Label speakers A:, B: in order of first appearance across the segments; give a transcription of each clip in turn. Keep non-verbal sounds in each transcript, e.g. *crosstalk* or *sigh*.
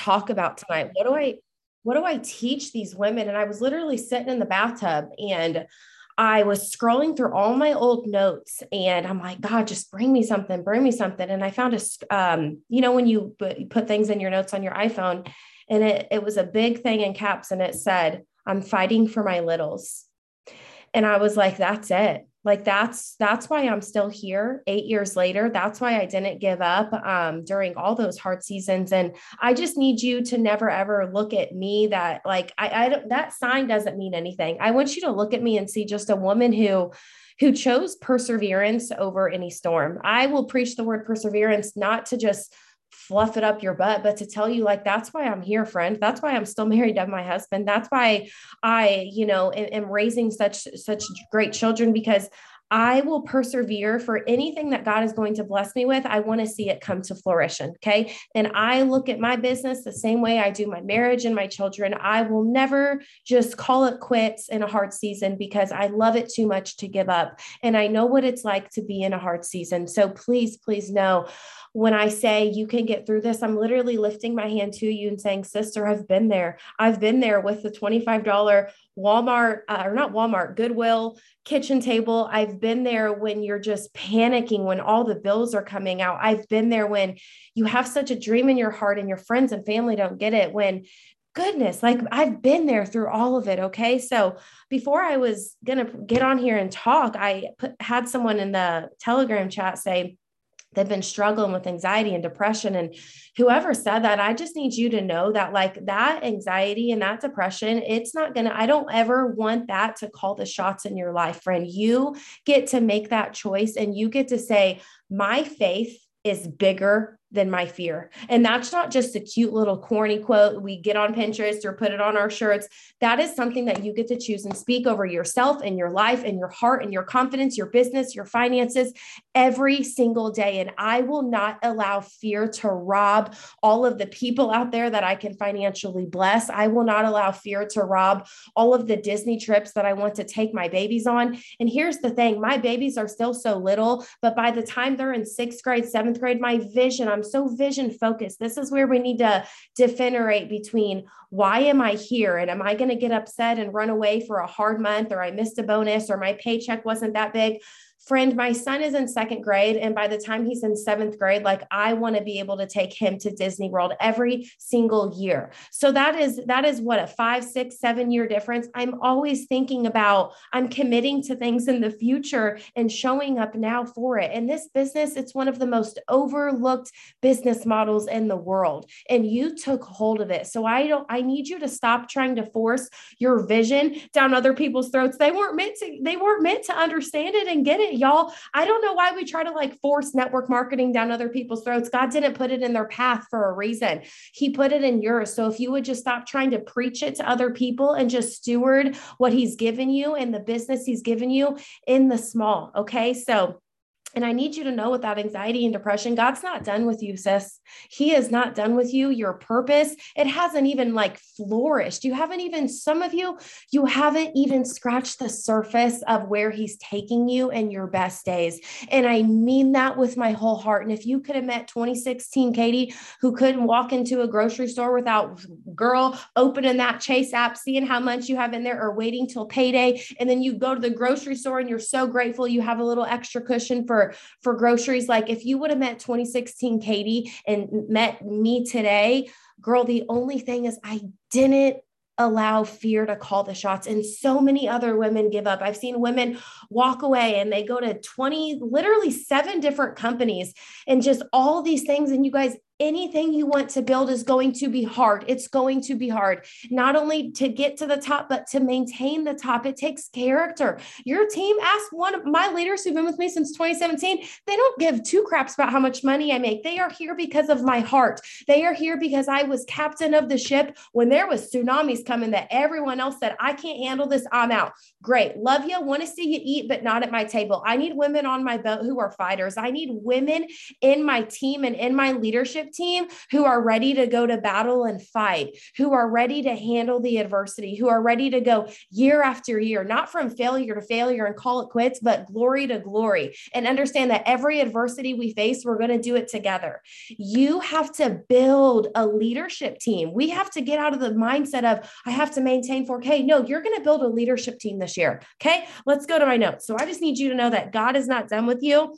A: talk about tonight? What do I what do I teach these women? And I was literally sitting in the bathtub and I was scrolling through all my old notes and I'm like, God, just bring me something, bring me something. And I found a, um, you know, when you put things in your notes on your iPhone and it, it was a big thing in caps and it said, I'm fighting for my littles. And I was like, that's it like that's that's why i'm still here eight years later. That's why i didn't give up um, during all those hard seasons. And i just need you to never ever look at me that like i, I don't that sign doesn't mean anything. I want you to look at me and see just a woman who who chose perseverance over any storm. I will preach the word perseverance not to just fluff it up your butt, but to tell you, like, that's why I'm here, friend. That's why I'm still *laughs* married to my husband. That's why I, you know, am, am raising such, such great children because I will persevere for anything that God is going to bless me with. I want to see it come to fruition. Okay. And I look at my business the same way I do my marriage and my children. I will never just call it quits in a hard season because I love it too much to give up. And I know what it's like to be in a hard season. So please, please know when I say you can get through this, I'm literally lifting my hand to you and saying, Sister, I've been there. I've been there with the $25 Walmart, uh, or not Walmart, Goodwill kitchen table. I've been there when you're just panicking, when all the bills are coming out. I've been there when you have such a dream in your heart and your friends and family don't get it. When goodness, like I've been there through all of it. Okay. So before I was going to get on here and talk, I put, had someone in the Telegram chat say, they've been struggling with anxiety and depression and whoever said that i just need you to know that like that anxiety and that depression it's not gonna i don't ever want that to call the shots in your life friend you get to make that choice and you get to say my faith is bigger than my fear. And that's not just a cute little corny quote we get on Pinterest or put it on our shirts. That is something that you get to choose and speak over yourself and your life and your heart and your confidence, your business, your finances every single day. And I will not allow fear to rob all of the people out there that I can financially bless. I will not allow fear to rob all of the Disney trips that I want to take my babies on. And here's the thing my babies are still so little, but by the time they're in sixth grade, seventh grade, my vision, I'm so vision focused. This is where we need to differentiate between why am I here? And am I going to get upset and run away for a hard month or I missed a bonus or my paycheck wasn't that big? Friend, my son is in second grade. And by the time he's in seventh grade, like I want to be able to take him to Disney World every single year. So that is, that is what a five, six, seven year difference. I'm always thinking about, I'm committing to things in the future and showing up now for it. And this business, it's one of the most overlooked business models in the world. And you took hold of it. So I don't, I need you to stop trying to force your vision down other people's throats. They weren't meant to, they weren't meant to understand it and get it y'all. I don't know why we try to like force network marketing down other people's throats. God didn't put it in their path for a reason. He put it in yours. So if you would just stop trying to preach it to other people and just steward what he's given you and the business he's given you in the small. Okay. So and I need you to know with that anxiety and depression, God's not done with you, sis. He is not done with you. Your purpose, it hasn't even like flourished. You haven't even, some of you, you haven't even scratched the surface of where He's taking you in your best days. And I mean that with my whole heart. And if you could have met 2016 Katie, who couldn't walk into a grocery store without girl opening that Chase app, seeing how much you have in there, or waiting till payday. And then you go to the grocery store and you're so grateful you have a little extra cushion for for groceries like if you would have met 2016 Katie and met me today girl the only thing is I didn't allow fear to call the shots. And so many other women give up. I've seen women walk away and they go to 20, literally seven different companies and just all these things. And you guys, anything you want to build is going to be hard. It's going to be hard, not only to get to the top, but to maintain the top. It takes character. Your team asked one of my leaders who've been with me since 2017, they don't give two craps about how much money I make. They are here because of my heart. They are here because I was captain of the ship when there was tsunamis coming that everyone else said, I can't handle this. I'm out. Great. Love you. Want to see you eat, but not at my table. I need women on my boat who are fighters. I need women in my team and in my leadership team who are ready to go to battle and fight, who are ready to handle the adversity, who are ready to go year after year, not from failure to failure and call it quits, but glory to glory and understand that every adversity we face, we're going to do it together. You have to build a leadership team. We have to get out of the mindset of, I have to maintain 4K. No, you're going to build a leadership team this year. Okay. Let's go to my notes. So I just need you to know that God is not done with you.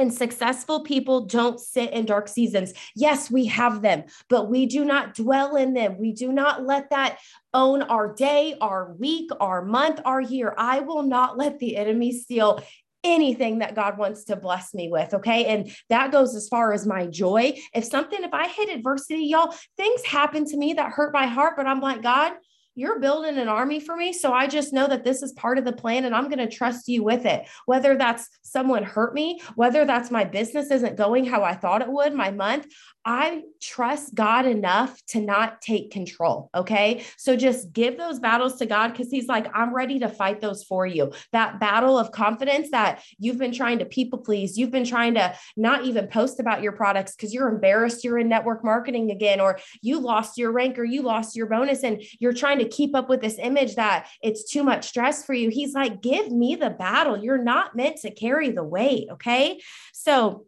A: And successful people don't sit in dark seasons. Yes, we have them, but we do not dwell in them. We do not let that own our day, our week, our month, our year. I will not let the enemy steal anything that God wants to bless me with. Okay. And that goes as far as my joy. If something, if I hit adversity, y'all, things happen to me that hurt my heart, but I'm like, God, you're building an army for me. So I just know that this is part of the plan and I'm going to trust you with it. Whether that's someone hurt me, whether that's my business isn't going how I thought it would, my month, I trust God enough to not take control. Okay. So just give those battles to God because He's like, I'm ready to fight those for you. That battle of confidence that you've been trying to people please, you've been trying to not even post about your products because you're embarrassed you're in network marketing again, or you lost your rank or you lost your bonus and you're trying to keep up with this image that it's too much stress for you. He's like, give me the battle. You're not meant to carry the weight. Okay. So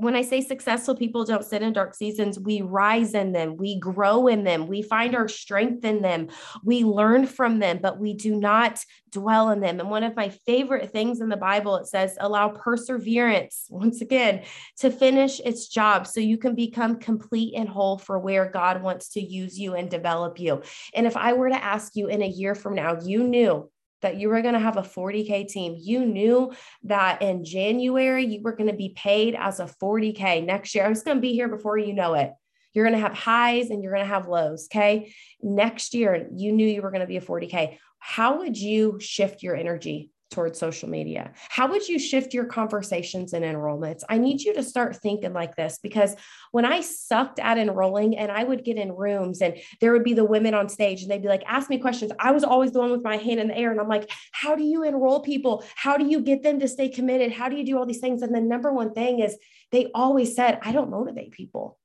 A: when I say successful people don't sit in dark seasons, we rise in them, we grow in them, we find our strength in them, we learn from them, but we do not dwell in them. And one of my favorite things in the Bible, it says, allow perseverance, *laughs* once again, to finish its job so you can become complete and whole for where God wants to use you and develop you. And if I were to ask you in a year from now, you knew that you were going to have a 40K team. You knew that in January, you were going to be paid as a 40K. Next year, I was going to be here before you know it. You're going to have highs and you're going to have lows. Okay. Next year, you knew you were going to be a 40K. How would you shift your energy towards social media? How would you shift your conversations and enrollments? I need you to start thinking like this because when I sucked at enrolling and I would get in rooms and there would be the women on stage and they'd be like, ask me questions. I was always the one with my hand in the air. And I'm like, how do you enroll people? How do you get them to stay committed? How do you do all these things? And the number one thing is they always said, I don't motivate people.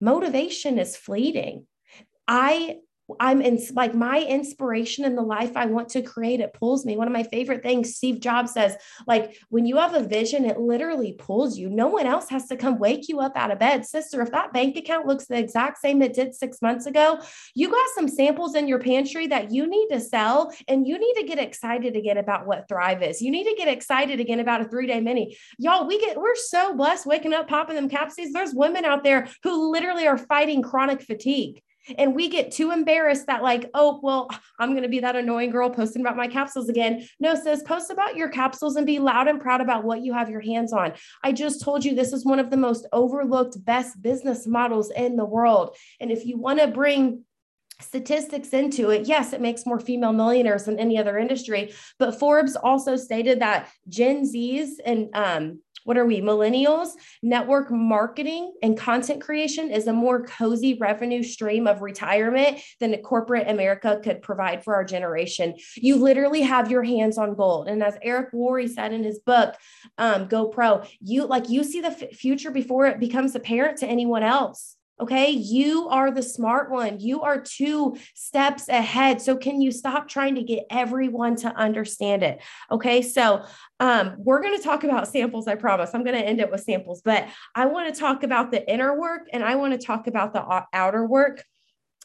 A: Motivation is fleeting. I I'm in like my inspiration in the life I want to create. It pulls me. One of my favorite things, Steve Jobs says, like when you have a vision, it literally pulls you. No one else has to come wake you up out of bed. Sister, if that bank account looks the exact same it did six months ago, you got some samples in your pantry that you need to sell and you need to get excited again about what Thrive is. You need to get excited again about a three day mini. Y'all, we get, we're so blessed waking up, popping them capsules. There's women out there who literally are fighting chronic fatigue. And we get too embarrassed that, like, oh, well, I'm going to be that annoying girl posting about my capsules again. No, sis, post about your capsules and be loud and proud about what you have your hands on. I just told you this is one of the most overlooked best business models in the world. And if you want to bring statistics into it, yes, it makes more female millionaires than any other industry. But Forbes also stated that Gen Zs and um, what are we, millennials? Network marketing and content creation is a more cozy revenue stream of retirement than a corporate America could provide for our generation. You literally have your hands on gold. And as Eric Worre said in his book, um, Go Pro, you like you see the f- future before it becomes apparent to anyone else. Okay. You are the smart one. You are two steps ahead. So, can you stop trying to get everyone to understand it? Okay. So, um, we're going to talk about samples. I promise. I'm going to end it with samples, but I want to talk about the inner work and I want to talk about the outer work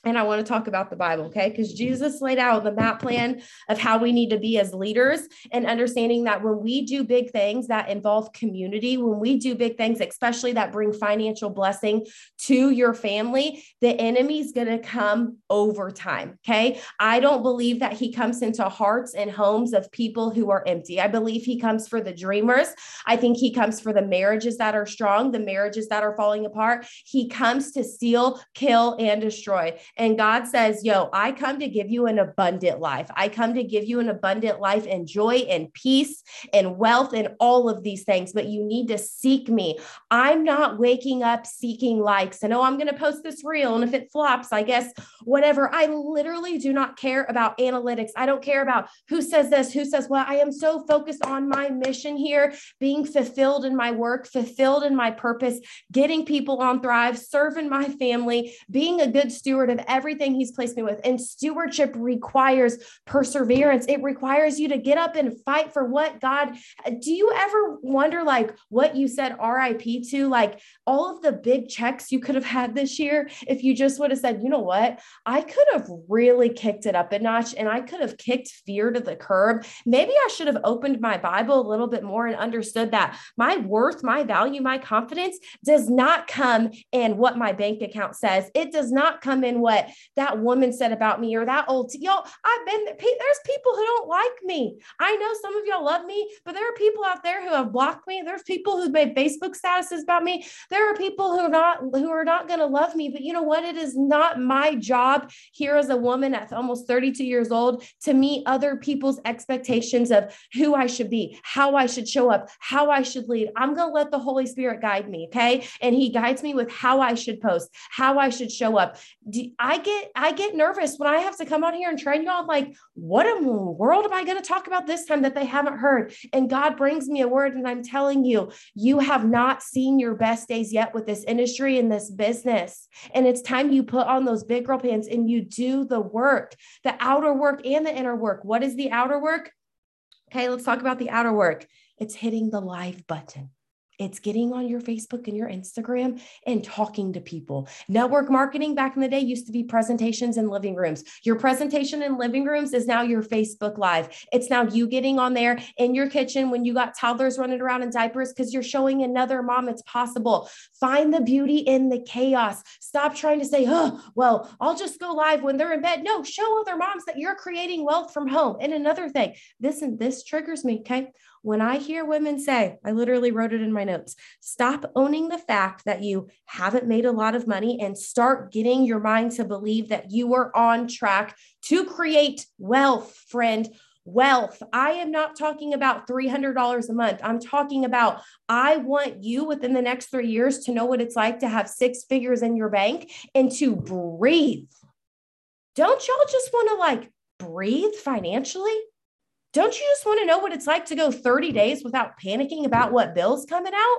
A: and I want to talk about the Bible, okay? Because Jesus laid out the map plan of how we need to be as leaders and understanding that when we do big things that involve community, when we do big things, especially that bring financial blessing to your family, the enemy's going to come over time, okay? I don't believe that he comes into hearts and homes of people who are empty. I believe he comes for the dreamers. I think he comes for the marriages that are strong, the marriages that are falling apart. He comes to steal, kill, and destroy. And God says, Yo, I come to give you an abundant life. I come to give you an abundant life and joy and peace and wealth and all of these things, but you need to seek me. I'm not waking up seeking likes and oh, I'm going to post this reel. And if it flops, I guess whatever. I literally do not care about analytics. I don't care about who says this, who says what. I am so focused on my mission here, being fulfilled in my work, fulfilled in my purpose, getting people on Thrive, serving my family, being a good steward of everything He's placed me with. And stewardship requires perseverance. It requires you to get up and fight for what God. Do you ever wonder, like, what you said RIP to? Like, all of the big checks you could have had this year if you just would have said, you know what? I could have really kicked it up a notch and I could have kicked fear to the curb. Maybe I should have opened my Bible a little bit more and understood that my worth, my value, my confidence does not come in what my bank account says. It does not come in what that woman said about me or that old, t- y'all, I've been, there. there's people who don't like me. I know some of y'all love me, but there are people out there who have blocked me. There's people who've made Facebook statuses about me. There are people who are not, who are not going to love me, but you know what? It is not my job here as a woman at almost 32 years old to meet other people's expectations of who I should be, how I should show up, how I should lead. I'm going to let the Holy Spirit guide me. Okay. And he guides me with how I should post, how I should show up. I get, I get nervous when I have to come out here and train y'all. like, what in the world am I going to talk about this time that they haven't heard? And God brings me a word and I'm telling you, you have not seen your best days yet with this industry and this business. And it's time you put on those big girl pants and you do the work, the outer work and the inner work. What is the outer work? Okay, let's talk about the outer work. It's hitting the live button. It's getting on your Facebook and your Instagram and talking to people. Network marketing back in the day used to be presentations in living rooms. Your presentation in living rooms is now your Facebook Live. It's now you getting on there in your kitchen when you got toddlers running around in diapers because you're showing another mom it's possible. Find the beauty in the chaos. Stop trying to say, oh, well, I'll just go live when they're in bed. No, show other moms that you're creating wealth from home. And another thing, this and this triggers me. Okay. When I hear women say, I literally wrote it in my notes, stop owning the fact that you haven't made a lot of money and start getting your mind to believe that you are on track to create wealth, friend wealth. I am not talking about $300 a month. I'm talking about I want you within the next three years to know what it's like to have six figures in your bank and to breathe. Don't y'all just want to like breathe financially? Don't you just want to know what it's like to go 30 days without panicking about what bills coming out?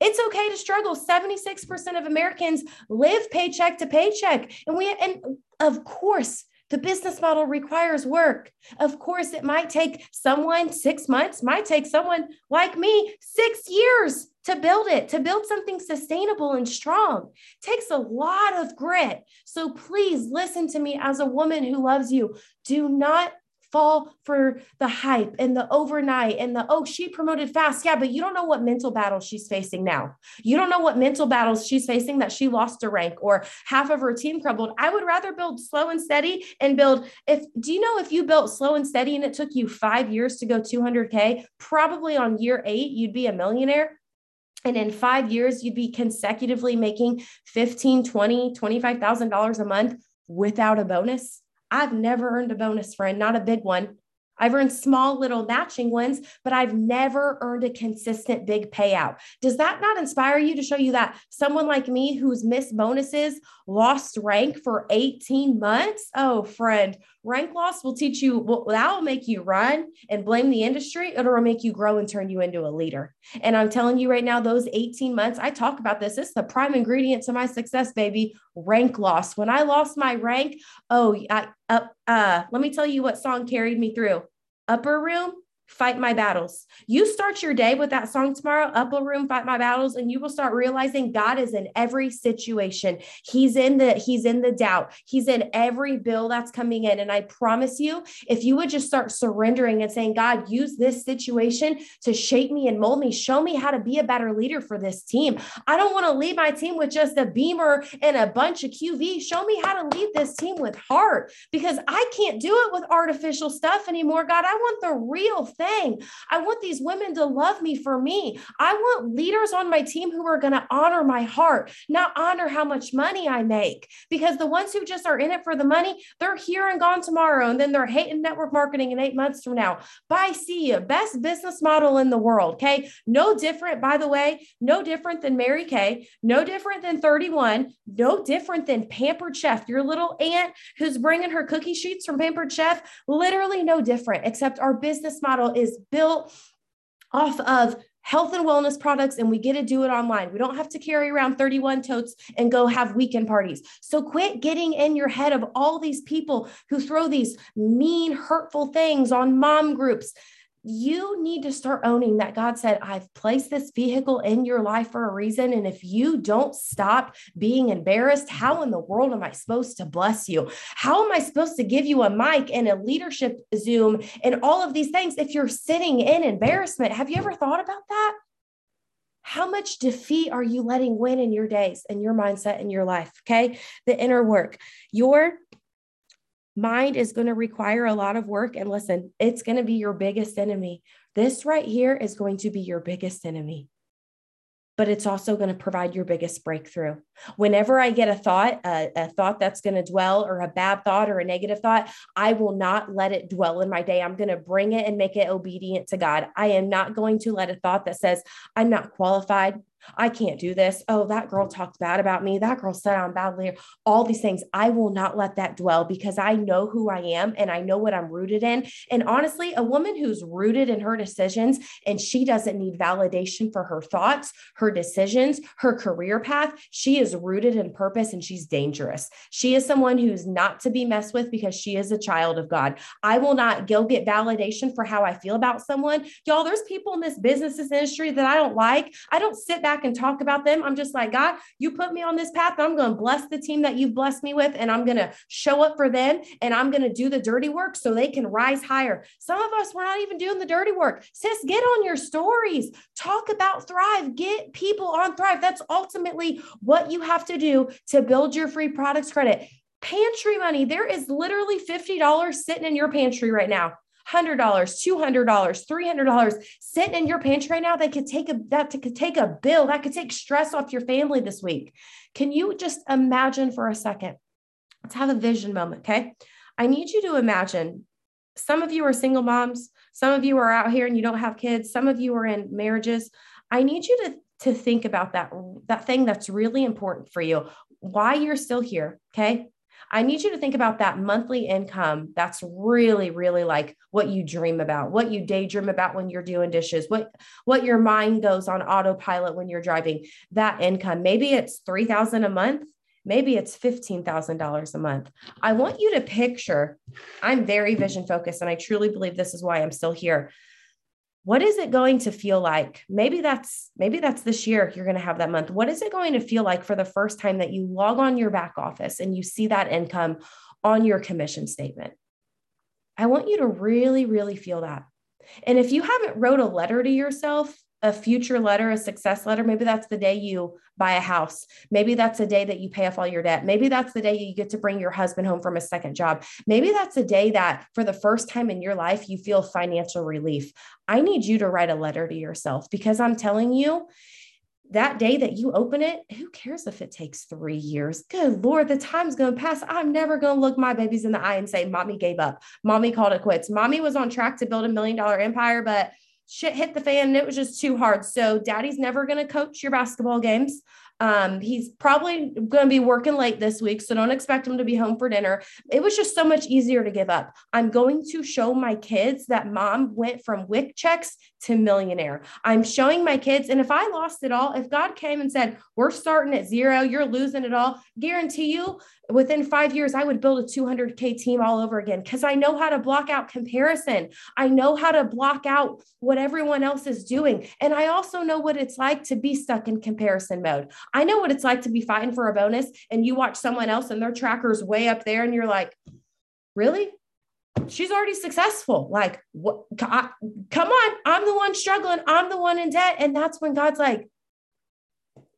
A: It's okay to struggle. 76% of Americans live paycheck to paycheck. And we and of course, the business model requires work. Of course, it might take someone 6 months, might take someone like me 6 years to build it, to build something sustainable and strong. Takes a lot of grit. So please listen to me as a woman who loves you. Do not fall for the hype and the overnight and the, oh, she promoted fast. Yeah, but you don't know what mental battle she's facing now. You don't know what mental battles she's facing that she lost a rank or half of her team crumbled. I would rather build slow and steady and build. If do you know if you built slow and steady and it took you five years to go 200K, probably on year eight, you'd be a millionaire and in five years you'd be consecutively making 15 20 $25000 a month without a bonus I've never earned a bonus friend, not a big one. I've earned small little matching ones, but I've never earned a consistent big payout. Does that not inspire you to show you that someone like me who's missed bonuses, lost rank for 18 months? Oh, friend, rank loss will teach you, well, that will make you run and blame the industry. It'll make you grow and turn you into a leader. And I'm telling you right now, those 18 months, I talk about this. It's the prime ingredient to my success, baby. Rank loss. When I lost my rank, oh, I, uh, uh, let me tell you what song carried me through upper room fight my battles. You start your day with that song tomorrow, upper room, fight my battles, and you will start realizing God is in every situation. He's in the, he's in the doubt. He's in every bill that's coming in. And I promise you, if you would just start surrendering and saying, God, use this situation to shape me and mold me, show me how to be a better leader for this team. I don't want to lead my team with just a beamer and a bunch of QV. Show me how to lead this team with heart because I can't do it with artificial stuff anymore. God, I want the real thing. I want these women to love me for me. I want leaders on my team who are going to honor my heart, not honor how much money I make. Because the ones who just are in it for the money, they're here and gone tomorrow. And then they're hating network marketing in eight months from now. Bye, see you. Best business model in the world. Okay. No different, by the way, no different than Mary Kay, no different than 31, no different than Pampered Chef, your little aunt who's bringing her cookie sheets from Pampered Chef. Literally no different, except our business model is built off of health and wellness products and we get to do it online. We don't have to carry around 31 totes and go have weekend parties. So quit getting in your head of all these people who throw these mean, hurtful things on mom groups you need to start owning that God said, I've placed this vehicle in your life for a reason. And if you don't stop being embarrassed, how in the world am I supposed to bless you? How am I supposed to give you a mic and a leadership Zoom and all of these things if you're sitting in embarrassment? Have you ever thought about that? How much defeat are you letting win in your days and your mindset in your life? Okay. The inner work. Your mind is going to require a lot of work. And listen, it's going to be your biggest enemy. This right here is going to be your biggest enemy, but it's also going to provide your biggest breakthrough. Whenever I get a thought, a, a thought that's going to dwell, or a bad thought, or a negative thought, I will not let it dwell in my day. I'm going to bring it and make it obedient to God. I am not going to let a thought that says, I'm not qualified, I can't do this. Oh, that girl talked bad about me. That girl said I'm badly. All these things. I will not let that dwell because I know who I am and I know what I'm rooted in. And honestly, a woman who's rooted in her decisions and she doesn't need validation for her thoughts, her decisions, her career path, she is rooted in purpose and she's dangerous. She is someone who's not to be messed with because she is a child of God. I will not go get validation for how I feel about someone. Y'all, there's people in this business this industry that I don't like. I don't sit back back and talk about them. I'm just like, God, you put me on this path. I'm going to bless the team that you've blessed me with, and I'm going to show up for them and I'm going to do the dirty work so they can rise higher. Some of us, we're not even doing the dirty work. Sis, get on your stories, talk about Thrive, get people on Thrive. That's ultimately what you have to do to build your free products credit pantry money. There is literally $50 sitting in your pantry right now. $100, $200, $300 sitting in your pantry right now that could take a that could take a bill that could take stress off your family this week. Can you just imagine for a second? Let's have a vision moment, okay? I need you to imagine some of you are single moms, some of you are out here and you don't have kids, some of you are in marriages. I need you to to think about that that thing that's really important for you, why you're still here, okay? I need you to think about that monthly income. That's really, really like what you dream about, what you daydream about when you're doing dishes, what, what your mind goes on autopilot when you're driving that income. Maybe it's 3000 a month. Maybe it's $15,000 a month. I want you to picture, I'm very vision focused, and I truly believe this is why I'm still here what is it going to feel like? Maybe that's maybe that's this year you're going to have that month. What is it going to feel like for the first time that you log on your back office and you see that income on your commission statement? I want you to really really feel that. And if you haven't wrote a letter to yourself a future letter, a success letter. Maybe that's the day you buy a house. Maybe that's the day that you pay off all your debt. Maybe that's the day you get to bring your husband home from a second job. Maybe that's a day that for the first time in your life, you feel financial relief. I need you to write a letter to yourself because I'm telling you, that day that you open it, who cares if it takes three years? Good Lord, the time's going to pass. I'm never going to look my babies in the eye and say, Mommy gave up. Mommy called it quits. Mommy was on track to build a million dollar empire, but shit hit the fan and it was just too hard. So daddy's never going to coach your basketball games. Um, he's probably going to be working late this week, so don't expect him to be home for dinner. It was just so much easier to give up. I'm going to show my kids that mom went from WIC checks to millionaire. I'm showing my kids, and if I lost it all, if God came and said, We're starting at zero, you're losing it all, guarantee you within five years, I would build a 200K team all over again because I know how to block out comparison. I know how to block out what everyone else is doing. And I also know what it's like to be stuck in comparison mode. I know what it's like to be fighting for a bonus and you watch someone else and their tracker's way up there and you're like, really? She's already successful. Like, what? I, come on. I'm the one struggling. I'm the one in debt. And that's when God's like,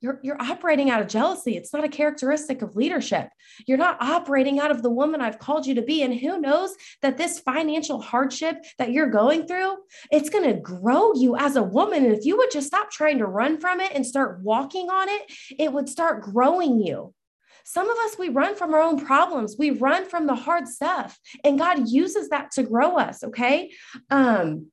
A: you're, you're operating out of jealousy. It's not a characteristic of leadership. You're not operating out of the woman I've called you to be. And who knows that this financial hardship that you're going through, it's going to grow you as a woman. And if you would just stop trying to run from it and start walking on it, it would start growing you. Some of us, we run from our own problems. We run from the hard stuff, and God uses that to grow us. Okay. Um,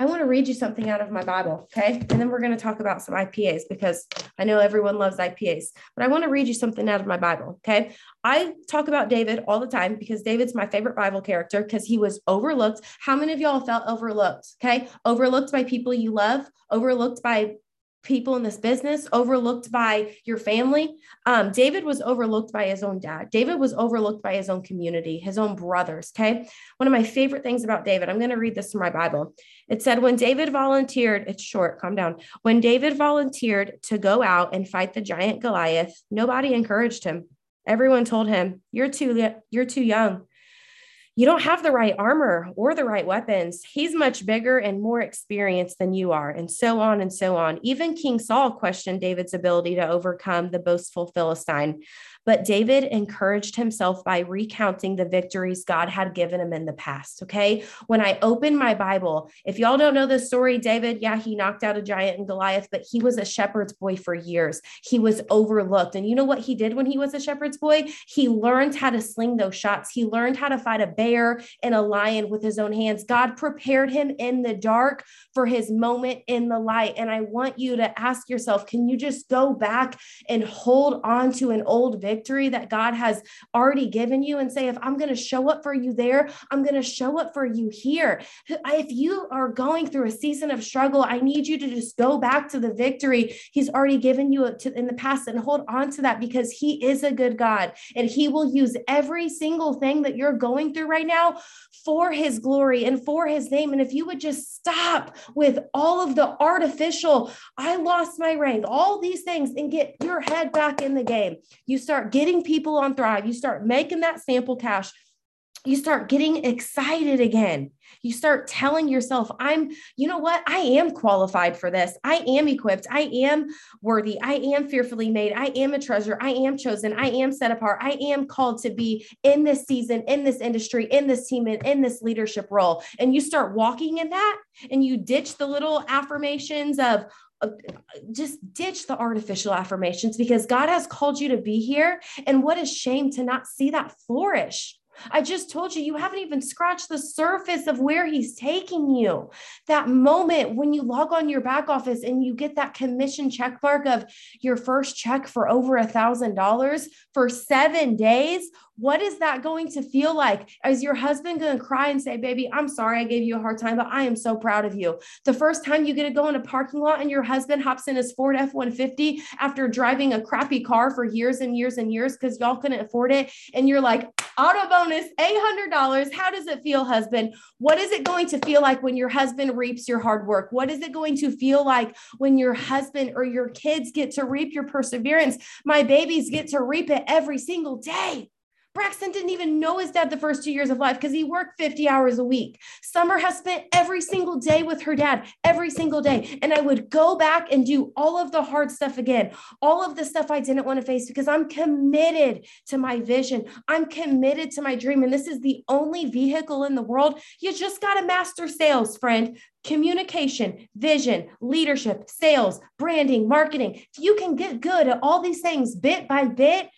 A: I want to read you something out of my Bible, okay? And then we're going to talk about some IPAs because I know everyone loves IPAs, but I want to read you something out of my Bible, okay? I talk about David all the time because David's my favorite Bible character because he was overlooked. How many of y'all felt overlooked, okay? Overlooked by people you love, overlooked by people in this business, overlooked by your family. Um, David was overlooked by his own dad. David was overlooked by his own community, his own brothers. Okay. One of my favorite things about David, I'm going to read this from my Bible. It said, when David volunteered, it's short, calm down. When David volunteered to go out and fight the giant Goliath, nobody encouraged him. Everyone told him, you're too, you're too young you don't have the right armor or the right weapons. He's much bigger and more experienced than you are, and so on and so on. Even King Saul questioned David's ability to overcome the boastful Philistine. But David encouraged himself by recounting the victories God had given him in the past. Okay. When I open my Bible, if y'all don't know the story, David, yeah, he knocked out a giant in Goliath, but he was a shepherd's boy for years. He was overlooked. And you know what he did when he was a shepherd's boy? He learned how to sling those shots. He learned how to fight a bear and a lion with his own hands. God prepared him in the dark for his moment in the light. And I want you to ask yourself can you just go back and hold on to an old victory that God has already given you and say, if I'm going to show up for you there, I'm going to show up for you here. If you are going through a season of struggle, I need you to just go back to the victory He's already given you in the past and hold on to that because He is a good God and He will use every single thing that you're going through right now for His glory and for His name. And if you would just stop with all of the artificial, I lost my rank, all these things, and get your head back in the game. You start getting people on Thrive, you start making that sample cash you start getting excited again. You start telling yourself, I'm, you know what? I am qualified for this. I am equipped. I am worthy. I am fearfully made. I am a treasure. I am chosen. I am set apart. I am called to be in this season, in this industry, in this team, and in this leadership role. And you start walking in that and you ditch the little affirmations of, just ditch the artificial affirmations because God has called you to be here. And what a shame to not see that flourish. I just told you, you haven't even scratched the surface of where he's taking you. That moment when you log on your back office and you get that commission check mark of your first check for over a thousand dollars for seven days what is that going to feel like? Is your husband going to cry and say, Baby, I'm sorry I gave you a hard time, but I am so proud of you? The first time you get to go in a parking lot and your husband hops in his Ford F 150 after driving a crappy car for years and years and years because y'all couldn't afford it. And you're like, Auto bonus, $800. How does it feel, husband? What is it going to feel like when your husband reaps your hard work? What is it going to feel like when your husband or your kids get to reap your perseverance? My babies get to reap it every single day. Braxton didn't even know his dad the first two years of life because he worked 50 hours a week. Summer has spent every single day with her dad, every single day. And I would go back and do all of the hard stuff again, all of the stuff I didn't want to face because I'm committed to my vision. I'm committed to my dream. And this is the only vehicle in the world. You just got to master sales, friend communication, vision, leadership, sales, branding, marketing. If you can get good at all these things bit by bit,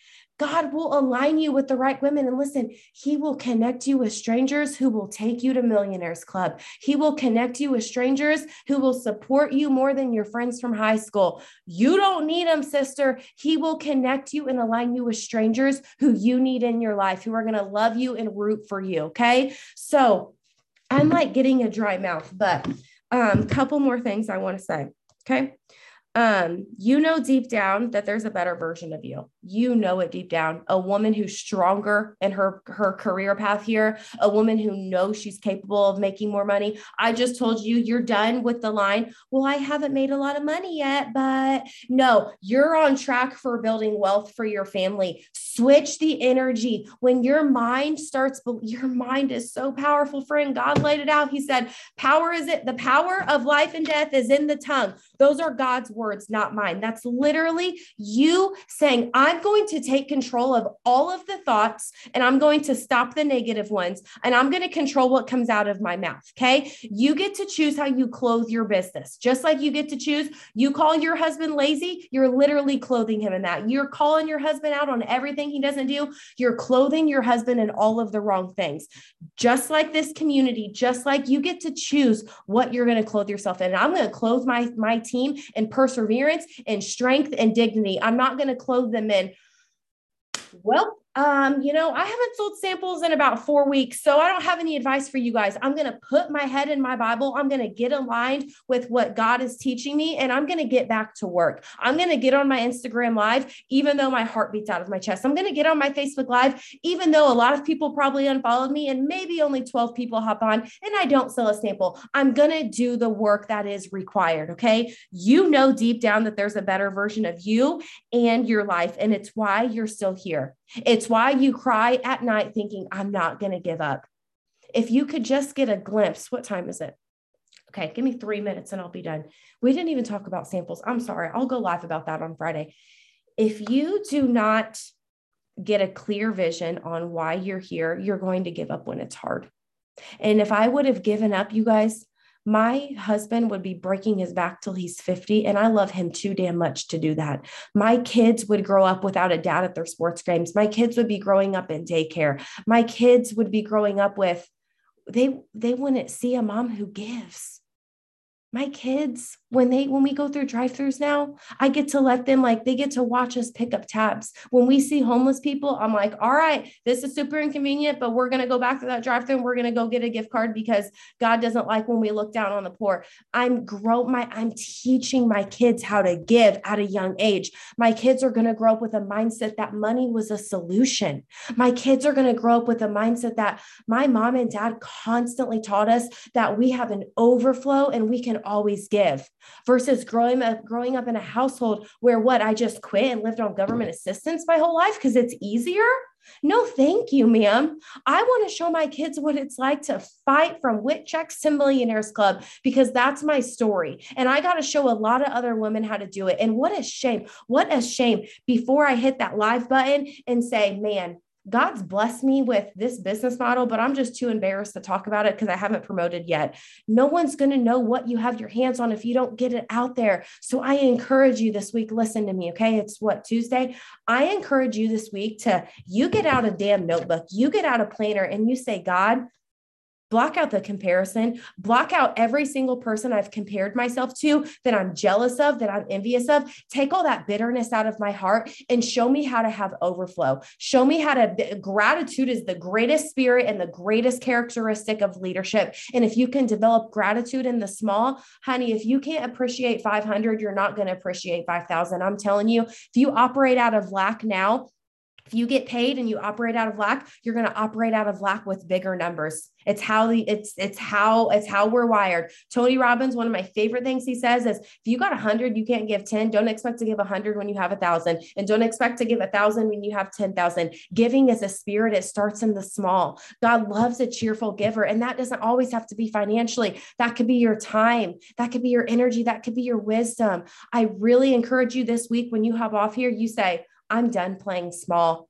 A: God will align you with the right women. And listen, He will connect you with strangers who will take you to Millionaires Club. He will connect you with strangers who will support you more than your friends from high school. You don't need them, sister. He will connect you and align you with strangers who you need in your life, who are going to love you and root for you. Okay. So I'm like getting a dry mouth, but um, a couple more things I want to say. Okay. Um, you know deep down that there's a better version of you you know it deep down. A woman who's stronger in her her career path here a woman who knows she's capable of making more money. I just told you you're done with the line. Well i haven't made a lot of money yet but no you're on track for building wealth for your family. Switch the energy. When your mind starts your mind is so powerful friend. God laid it out. He said power is it the power of life and death is in the tongue. Those are god's words not mine. That's literally you saying i I'm going to take control of all of the thoughts and I'm going to stop the negative ones and I'm going to control what comes out of my mouth. Okay. You get to choose how you clothe your business, just like you get to choose. You call your husband lazy, you're literally clothing him in that. You're calling your husband out on everything he doesn't do. You're clothing your husband in all of the wrong things. Just like this community, just like you get to choose what you're going to clothe yourself in. And I'm going to clothe my, my team in perseverance and strength and dignity. I'm not going to clothe them in well, um, you know, I haven't sold samples in about four weeks, so I don't have any advice for you guys. I'm going to put my head in my Bible. I'm going to get aligned with what God is teaching me, and I'm going to get back to work. I'm going to get on my Instagram live, even though my heart beats out of my chest. I'm going to get on my Facebook live, even though a lot of people probably unfollowed me, and maybe only 12 people hop on, and I don't sell a sample. I'm going to do the work that is required. Okay. You know deep down that there's a better version of you and your life, and it's why you're still here. It's why you cry at night thinking, I'm not going to give up. If you could just get a glimpse, what time is it? Okay, give me three minutes and I'll be done. We didn't even talk about samples. I'm sorry. I'll go live about that on Friday. If you do not get a clear vision on why you're here, you're going to give up when it's hard. And if I would have given up, you guys, my husband would be breaking his back till he's 50, and I love him too damn much to do that. My kids would grow up without a dad at their sports games. My kids would be growing up in daycare. My kids would be growing up with, they they wouldn't see a mom who gives my kids when they when we go through drive-throughs now i get to let them like they get to watch us pick up tabs. When we see homeless people i'm like all right this is super inconvenient but we're going to go back to that drive-through and we're going to go get a gift card because god doesn't like when we look down on the poor. I'm grow my i'm teaching my kids how to give at a young age. My kids are going to grow up with a mindset that money was a solution. My kids are going to grow up with a mindset that my mom and dad constantly taught us that we have an overflow and we can always give versus growing up growing up in a household where what I just quit and lived on government assistance my whole life because it's easier. No, thank you, ma'am. I want to show my kids what it's like to fight from WIC checks to Millionaires Club because that's my story. And I got to show a lot of other women how to do it. And what a shame. What a shame before I hit that live button and say, man, God's blessed me with this business model, but I'm just too embarrassed to talk about it because I haven't promoted yet. No one's going to know what you have your hands on if you don't get it out there. So I encourage you this week, listen to me, okay? It's what, Tuesday? I encourage you this week to you get out a damn notebook, you get out a planner, and you say, God, block out the comparison, block out every single person I've compared myself to that I'm jealous of, that I'm envious of. Take all that bitterness out of my heart and show me how to have overflow. Show me how to, gratitude is the greatest spirit and the greatest characteristic of leadership. And if you can develop gratitude in the small, honey, if you can't appreciate 500, you're not going to appreciate 5,000. I'm telling you, if you operate out of lack now, if you get paid and you operate out of lack, you're going to operate out of lack with bigger numbers. It's how the it's it's how it's how we're wired. Tony Robbins, one of my favorite things he says is if you got a hundred, you can't give 10. Don't expect to give a hundred when you have a thousand, and don't expect to give a thousand when you have 10,000. Giving is a spirit, it starts in the small. God loves a cheerful giver, and that doesn't always have to be financially. That could be your time, that could be your energy, that could be your wisdom. I really encourage you this week when you hop off here, you say, I'm done playing small.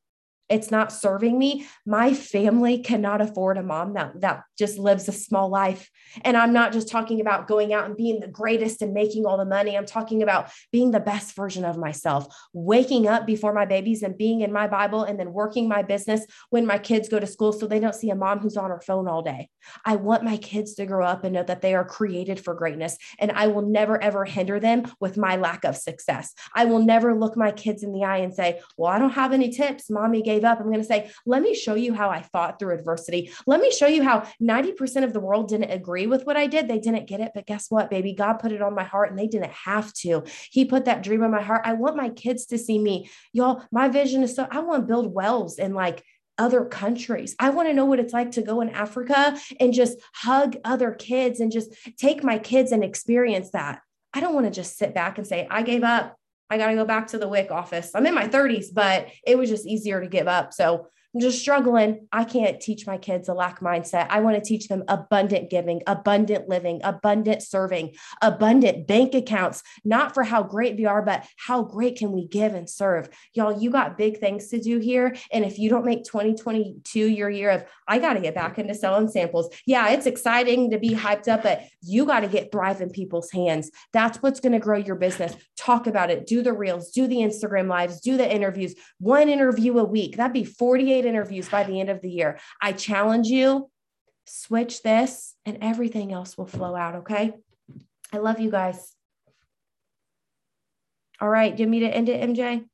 A: It's not serving me. My family cannot afford a mom that that just lives a small life. And i'm not just talking about going out and being the greatest and making all the money. I'm talking about being the best version of myself waking up before my babies and being in my bible and then working my business when my kids go to school so they don't see a mom who's on her phone all day. I want my kids to grow up and know that they are created for greatness and i will never ever hinder them with my lack of success. I will never look my kids in the eye and say well i don't have any tips. Mommy gave up. I'm going to say, let me show you how I fought through adversity. Let me show you how 90% of the world didn't agree with what I did. They didn't get it. But guess what, baby? God put it on my heart and they didn't have to. He put that dream on my heart. I want my kids to see me. Y'all, my vision is so I want to build wells and like other countries. I want to know what it's like to go in Africa and just hug other kids and just take my kids and experience that. I don't want to just sit back and say, I gave up. I got to go back to the WIC office. I'm in my 30s, but it was just easier to give up. So I'm just struggling. I can't teach my kids a lack mindset. I want to teach them abundant giving, abundant living, abundant serving, abundant bank accounts, not for how great we are, but how great can we give and serve. Y'all, you got big things to do here. And if you don't make 2022 your year of, I got to get back into selling samples. Yeah, it's exciting to be hyped up, but you got to get thrive in people's hands. That's what's going to grow your business. Talk about it. Do the reels, do the Instagram lives, do the interviews, one interview a week. That'd be 48 interviews by the end of the year. I challenge you, switch this, and everything else will flow out. Okay. I love you guys. All right. Do you want me to end it, MJ?